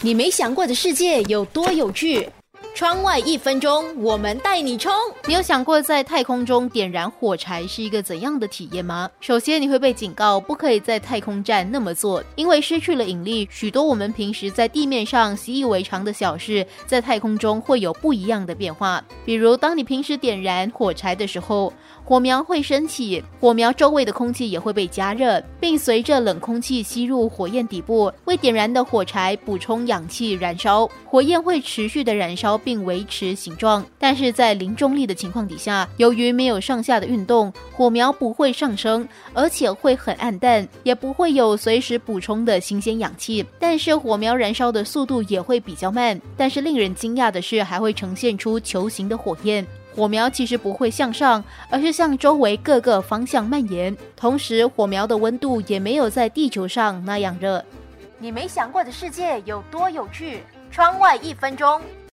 你没想过的世界有多有趣？窗外一分钟，我们带你冲！你有想过在太空中点燃火柴是一个怎样的体验吗？首先，你会被警告不可以在太空站那么做，因为失去了引力，许多我们平时在地面上习以为常的小事，在太空中会有不一样的变化。比如，当你平时点燃火柴的时候，火苗会升起，火苗周围的空气也会被加热，并随着冷空气吸入火焰底部，为点燃的火柴补充氧气，燃烧。火焰会持续的燃烧并维持形状，但是在零重力的情况底下，由于没有上下的运动，火苗不会上升，而且会很暗淡，也不会有随时补充的新鲜氧气。但是火苗燃烧的速度也会比较慢，但是令人惊讶的是，还会呈现出球形的火焰。火苗其实不会向上，而是向周围各个方向蔓延。同时，火苗的温度也没有在地球上那样热。你没想过的世界有多有趣？窗外一分钟，